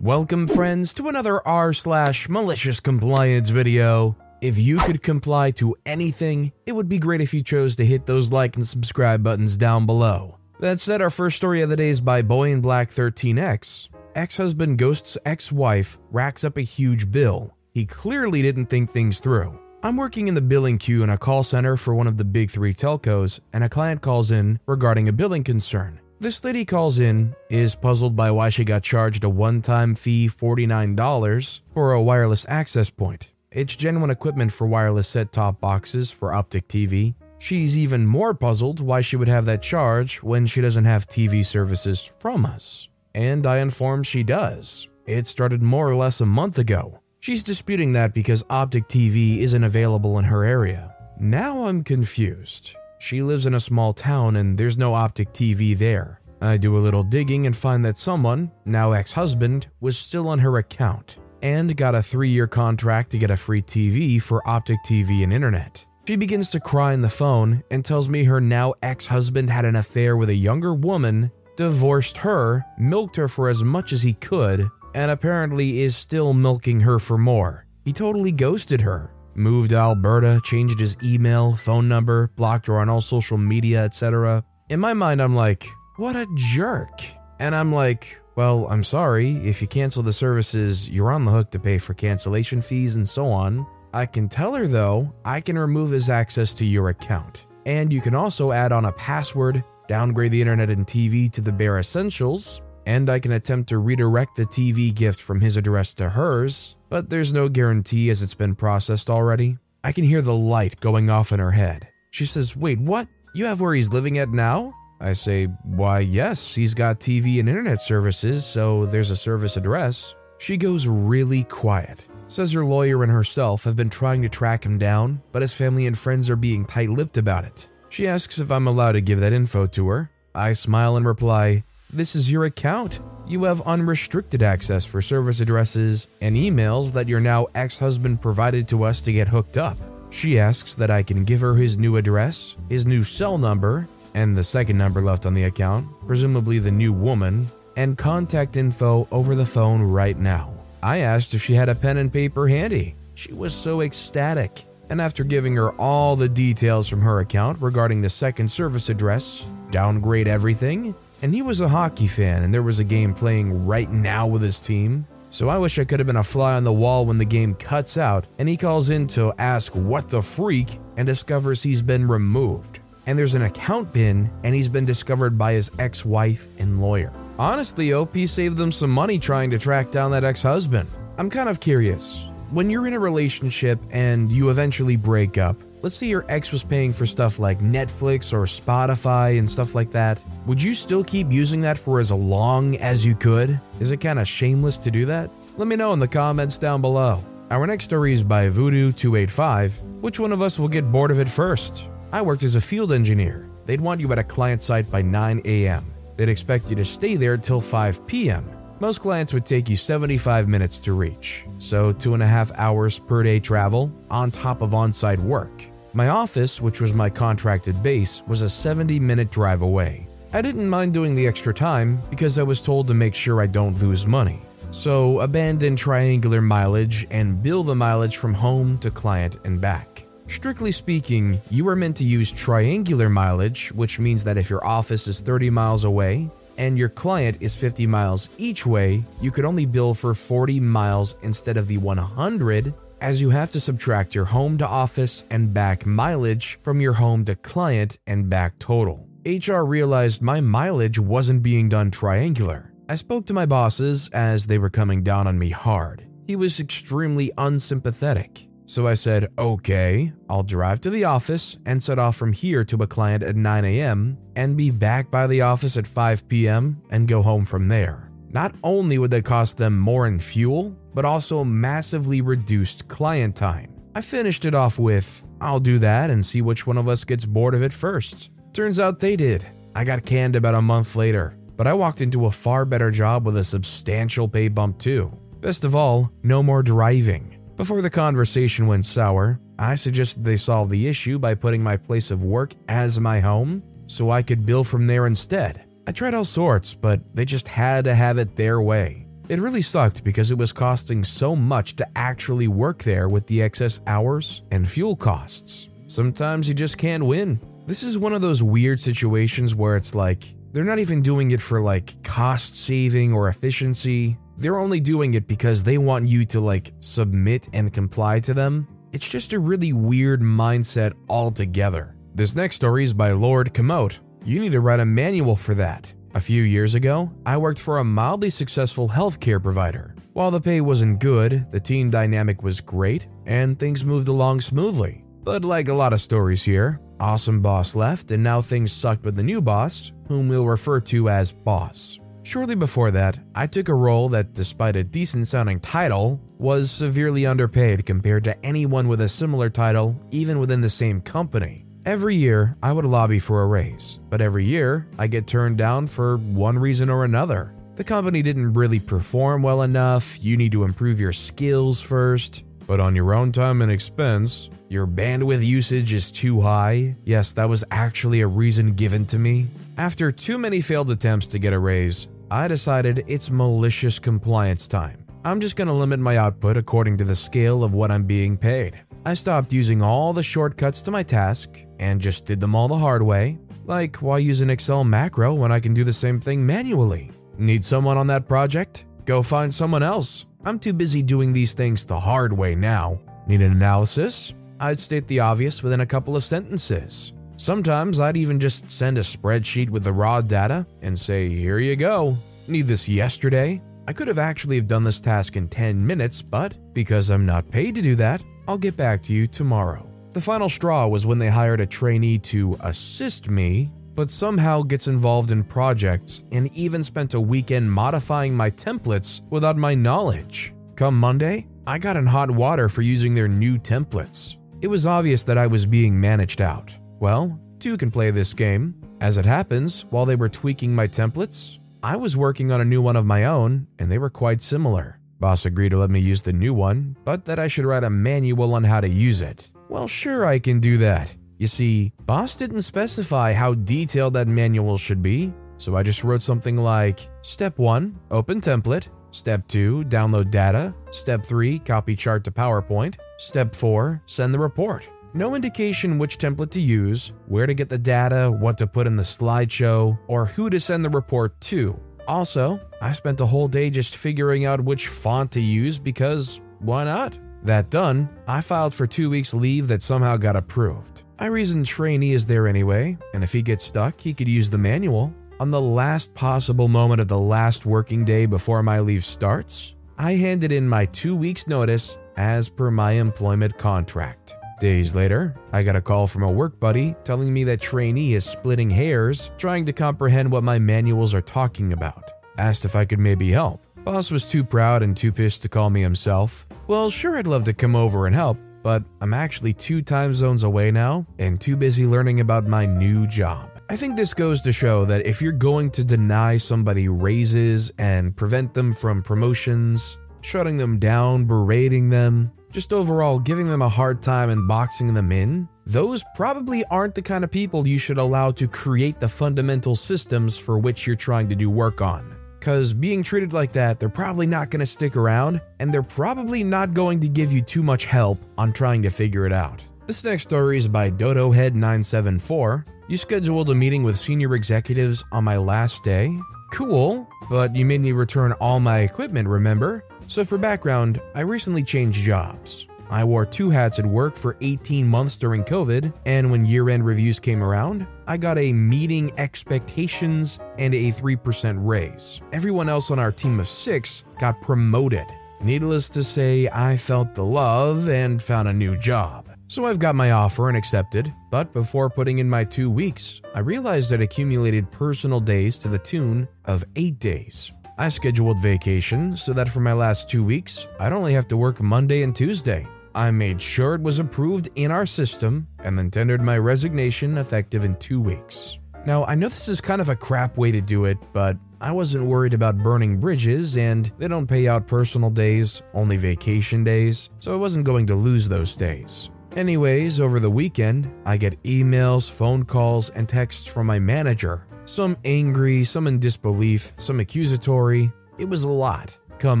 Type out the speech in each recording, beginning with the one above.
Welcome, friends, to another r slash malicious compliance video. If you could comply to anything, it would be great if you chose to hit those like and subscribe buttons down below. That said, our first story of the day is by Boy in Black 13X. Ex husband Ghost's ex wife racks up a huge bill. He clearly didn't think things through. I'm working in the billing queue in a call center for one of the big three telcos, and a client calls in regarding a billing concern. This lady calls in, is puzzled by why she got charged a one time fee $49 for a wireless access point. It's genuine equipment for wireless set top boxes for Optik TV. She's even more puzzled why she would have that charge when she doesn't have TV services from us. And I inform she does. It started more or less a month ago. She's disputing that because Optik TV isn't available in her area. Now I'm confused. She lives in a small town and there's no Optik TV there. I do a little digging and find that someone, now ex husband, was still on her account and got a three year contract to get a free TV for Optik TV and internet. She begins to cry on the phone and tells me her now ex husband had an affair with a younger woman, divorced her, milked her for as much as he could, and apparently is still milking her for more. He totally ghosted her moved to Alberta, changed his email, phone number, blocked her on all social media, etc. In my mind, I'm like, what a jerk. And I'm like, well, I'm sorry. If you cancel the services, you're on the hook to pay for cancellation fees and so on. I can tell her, though, I can remove his access to your account. And you can also add on a password, downgrade the internet and TV to the bare essentials, and I can attempt to redirect the TV gift from his address to hers, but there's no guarantee as it's been processed already. I can hear the light going off in her head. She says, Wait, what? You have where he's living at now? I say, Why, yes, he's got TV and internet services, so there's a service address. She goes really quiet. Says her lawyer and herself have been trying to track him down, but his family and friends are being tight lipped about it. She asks if I'm allowed to give that info to her. I smile and reply, This is your account. You have unrestricted access for service addresses and emails that your now ex husband provided to us to get hooked up. She asks that I can give her his new address, his new cell number, and the second number left on the account, presumably the new woman, and contact info over the phone right now. I asked if she had a pen and paper handy. She was so ecstatic. And after giving her all the details from her account regarding the second service address, downgrade everything, and he was a hockey fan and there was a game playing right now with his team. So I wish I could have been a fly on the wall when the game cuts out and he calls in to ask what the freak and discovers he's been removed. And there's an account pin and he's been discovered by his ex wife and lawyer. Honestly, OP saved them some money trying to track down that ex husband. I'm kind of curious. When you're in a relationship and you eventually break up, let's say your ex was paying for stuff like Netflix or Spotify and stuff like that, would you still keep using that for as long as you could? Is it kind of shameless to do that? Let me know in the comments down below. Our next story is by Voodoo285. Which one of us will get bored of it first? I worked as a field engineer. They'd want you at a client site by 9 a.m. They'd expect you to stay there till 5 p.m. Most clients would take you 75 minutes to reach, so two and a half hours per day travel on top of on site work. My office, which was my contracted base, was a 70 minute drive away. I didn't mind doing the extra time because I was told to make sure I don't lose money. So, abandon triangular mileage and bill the mileage from home to client and back. Strictly speaking, you are meant to use triangular mileage, which means that if your office is 30 miles away and your client is 50 miles each way, you could only bill for 40 miles instead of the 100, as you have to subtract your home to office and back mileage from your home to client and back total. HR realized my mileage wasn't being done triangular. I spoke to my bosses as they were coming down on me hard. He was extremely unsympathetic. So I said, okay, I'll drive to the office and set off from here to a client at 9 a.m. and be back by the office at 5 p.m. and go home from there. Not only would that cost them more in fuel, but also massively reduced client time. I finished it off with, I'll do that and see which one of us gets bored of it first. Turns out they did. I got canned about a month later, but I walked into a far better job with a substantial pay bump too. Best of all, no more driving. Before the conversation went sour, I suggested they solve the issue by putting my place of work as my home so I could bill from there instead. I tried all sorts, but they just had to have it their way. It really sucked because it was costing so much to actually work there with the excess hours and fuel costs. Sometimes you just can't win. This is one of those weird situations where it's like they're not even doing it for like cost saving or efficiency. They're only doing it because they want you to like submit and comply to them. It's just a really weird mindset altogether. This next story is by Lord Komoot. You need to write a manual for that. A few years ago, I worked for a mildly successful healthcare provider. While the pay wasn't good, the team dynamic was great, and things moved along smoothly. But like a lot of stories here, awesome boss left, and now things sucked with the new boss, whom we'll refer to as boss. Shortly before that, I took a role that, despite a decent sounding title, was severely underpaid compared to anyone with a similar title, even within the same company. Every year, I would lobby for a raise, but every year, I get turned down for one reason or another. The company didn't really perform well enough, you need to improve your skills first, but on your own time and expense, your bandwidth usage is too high. Yes, that was actually a reason given to me. After too many failed attempts to get a raise, I decided it's malicious compliance time. I'm just to limit my output according to the scale of what I'm being paid. I stopped using all the shortcuts to my task and just did them all the hard way. Like, why use an Excel macro when I can do the same thing manually? Need someone on that project? Go find someone else. I'm too busy doing these things the hard way now. Need an analysis? I'd state the obvious within a couple of sentences. Sometimes I'd even just send a spreadsheet with the raw data and say, here you go. Need this yesterday? I could have actually have done this task in 10 minutes, but because I'm not paid to do that, I'll get back to you tomorrow. The final straw was when they hired a trainee to assist me, but somehow gets involved in projects and even spent a weekend modifying my templates without my knowledge. Come Monday, I got in hot water for using their new templates. It was obvious that I was being managed out. Well, two can play this game. As it happens, while they were tweaking my templates, I was working on a new one of my own, and they were quite similar. Boss agreed to let me use the new one, but that I should write a manual on how to use it. Well, sure, I can do that. You see, Boss didn't specify how detailed that manual should be, so I just wrote something like Step 1, open template. Step 2, download data. Step 3, copy chart to PowerPoint. Step 4, send the report. No indication which template to use, where to get the data, what to put in the slideshow, or who to send the report to. Also, I spent a whole day just figuring out which font to use because why not? That done, I filed for two weeks' leave that somehow got approved. I reasoned trainee is there anyway, and if he gets stuck, he could use the manual. On the last possible moment of the last working day before my leave starts, I handed in my two weeks' notice as per my employment contract. Days later, I got a call from a work buddy telling me that trainee is splitting hairs trying to comprehend what my manuals are talking about. Asked if I could maybe help. Boss was too proud and too pissed to call me himself. Well, sure, I'd love to come over and help, but I'm actually two time zones away now and too busy learning about my new job. I think this goes to show that if you're going to deny somebody raises and prevent them from promotions, shutting them down, berating them, just overall giving them a hard time and boxing them in, those probably aren't the kind of people you should allow to create the fundamental systems for which you're trying to do work on. Because being treated like that, they're probably not going to stick around, and they're probably not going to give you too much help on trying to figure it out. This next story is by DodoHead974. You scheduled a meeting with senior executives on my last day. Cool, but you made me return all my equipment, remember? So, for background, I recently changed jobs. I wore two hats at work for 18 months during COVID, and when year end reviews came around, I got a meeting expectations and a 3% raise. Everyone else on our team of six got promoted. Needless to say, I felt the love and found a new job. So I've got my offer and accepted, but before putting in my two weeks, I realized I'd accumulated personal days to the tune of eight days. I scheduled vacation so that for my last two weeks, I'd only have to work Monday and Tuesday. I made sure it was approved in our system and then tendered my resignation effective in two weeks. Now, I know this is kind of a crap way to do it, but I wasn't worried about burning bridges, and they don't pay out personal days, only vacation days, so I wasn't going to lose those days. Anyways, over the weekend, I get emails, phone calls, and texts from my manager. Some angry, some in disbelief, some accusatory. It was a lot. Come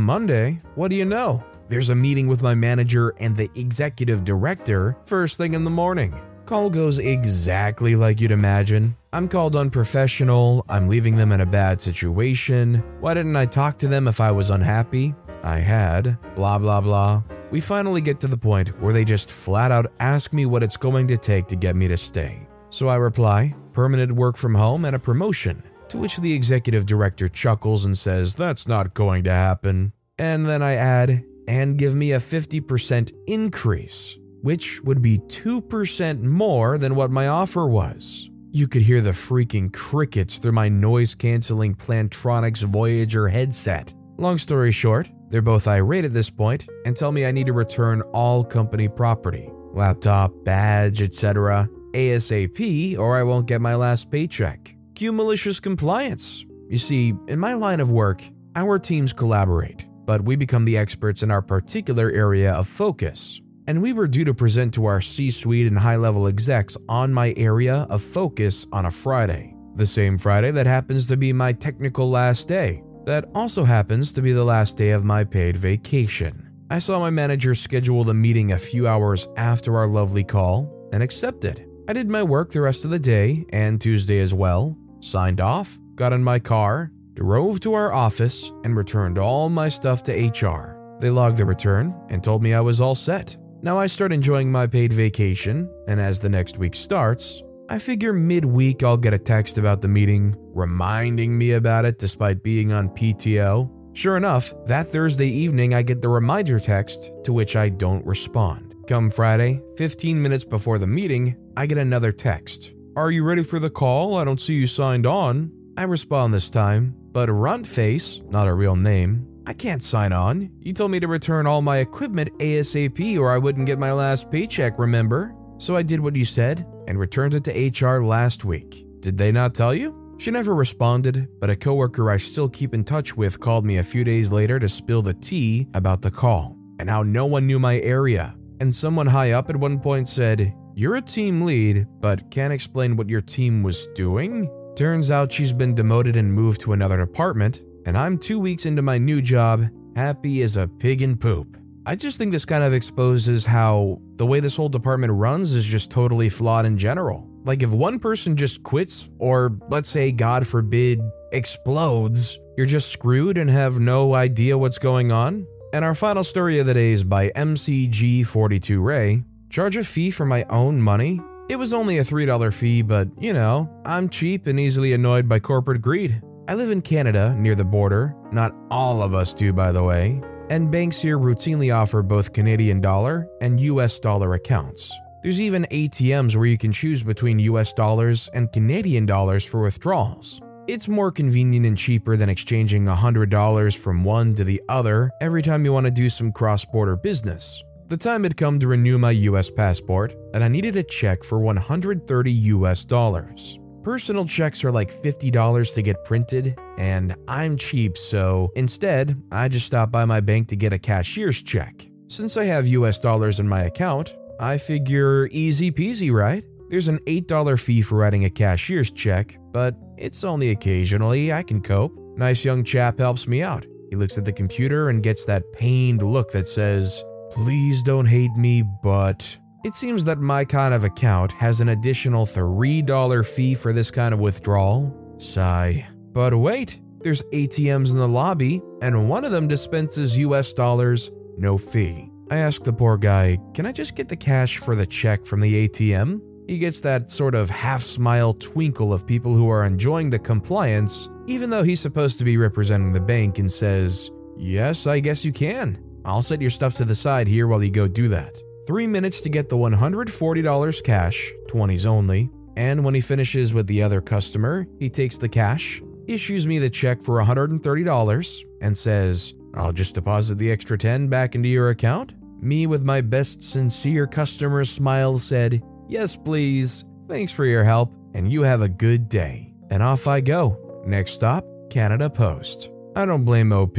Monday, what do you know? There's a meeting with my manager and the executive director first thing in the morning. Call goes exactly like you'd imagine. I'm called unprofessional, I'm leaving them in a bad situation. Why didn't I talk to them if I was unhappy? I had, blah blah blah. We finally get to the point where they just flat out ask me what it's going to take to get me to stay. So I reply, permanent work from home and a promotion. To which the executive director chuckles and says, That's not going to happen. And then I add, and give me a 50% increase which would be 2% more than what my offer was. You could hear the freaking crickets through my noise canceling Plantronics Voyager headset. Long story short, they're both irate at this point and tell me I need to return all company property laptop, badge, etc. ASAP, or I won't get my last paycheck. Cue malicious compliance. You see, in my line of work, our teams collaborate, but we become the experts in our particular area of focus and we were due to present to our C suite and high level execs on my area of focus on a Friday. The same Friday that happens to be my technical last day. That also happens to be the last day of my paid vacation. I saw my manager schedule the meeting a few hours after our lovely call and accepted. I did my work the rest of the day and Tuesday as well, signed off, got in my car, drove to our office, and returned all my stuff to HR. They logged the return and told me I was all set. Now I start enjoying my paid vacation, and as the next week starts, I figure midweek I'll get a text about the meeting, reminding me about it despite being on PTO. Sure enough, that Thursday evening I get the reminder text to which I don't respond. Come Friday, 15 minutes before the meeting, I get another text. Are you ready for the call? I don't see you signed on. I respond this time, but Runtface, not a real name, I can't sign on. You told me to return all my equipment ASAP or I wouldn't get my last paycheck, remember? So I did what you said and returned it to HR last week. Did they not tell you? She never responded, but a coworker I still keep in touch with called me a few days later to spill the tea about the call and how no one knew my area. And someone high up at one point said, You're a team lead, but can't explain what your team was doing? Turns out she's been demoted and moved to another department, and I'm two weeks into my new job, happy as a pig in poop. I just think this kind of exposes how the way this whole department runs is just totally flawed in general. Like, if one person just quits, or let's say, God forbid, explodes, you're just screwed and have no idea what's going on. And our final story of the day is by MCG42 Ray. Charge a fee for my own money? It was only a $3 fee, but you know, I'm cheap and easily annoyed by corporate greed. I live in Canada, near the border. Not all of us do, by the way. And banks here routinely offer both Canadian dollar and US dollar accounts. There's even ATMs where you can choose between US dollars and Canadian dollars for withdrawals. It's more convenient and cheaper than exchanging $100 from one to the other every time you want to do some cross border business. The time had come to renew my US passport, and I needed a check for 130 US dollars. Personal checks are like $50 to get printed, and I'm cheap, so instead, I just stop by my bank to get a cashier's check. Since I have US dollars in my account, I figure easy peasy, right? There's an $8 fee for writing a cashier's check, but it's only occasionally, I can cope. Nice young chap helps me out. He looks at the computer and gets that pained look that says, Please don't hate me, but it seems that my kind of account has an additional $3 fee for this kind of withdrawal. Sigh. But wait, there's ATMs in the lobby, and one of them dispenses US dollars, no fee. I ask the poor guy, Can I just get the cash for the check from the ATM? He gets that sort of half smile twinkle of people who are enjoying the compliance, even though he's supposed to be representing the bank, and says, Yes, I guess you can. I'll set your stuff to the side here while you go do that. Three minutes to get the $140 cash, 20s only, and when he finishes with the other customer, he takes the cash, issues me the check for $130, and says, I'll just deposit the extra 10 back into your account. Me, with my best sincere customer smile, said, Yes, please. Thanks for your help, and you have a good day. And off I go. Next stop, Canada Post. I don't blame OP.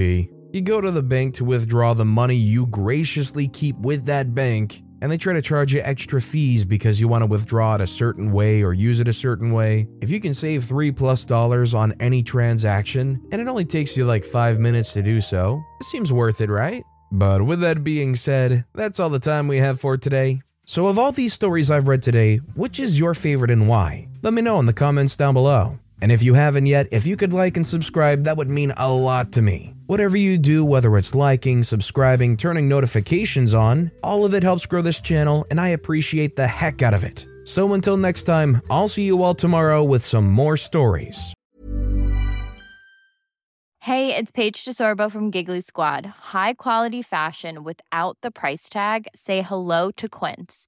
You go to the bank to withdraw the money you graciously keep with that bank, and they try to charge you extra fees because you want to withdraw it a certain way or use it a certain way. If you can save 3 plus dollars on any transaction, and it only takes you like 5 minutes to do so, it seems worth it, right? But with that being said, that's all the time we have for today. So, of all these stories I've read today, which is your favorite and why? Let me know in the comments down below. And if you haven't yet, if you could like and subscribe, that would mean a lot to me. Whatever you do, whether it's liking, subscribing, turning notifications on, all of it helps grow this channel, and I appreciate the heck out of it. So until next time, I'll see you all tomorrow with some more stories. Hey, it's Paige DeSorbo from Giggly Squad. High quality fashion without the price tag? Say hello to Quince.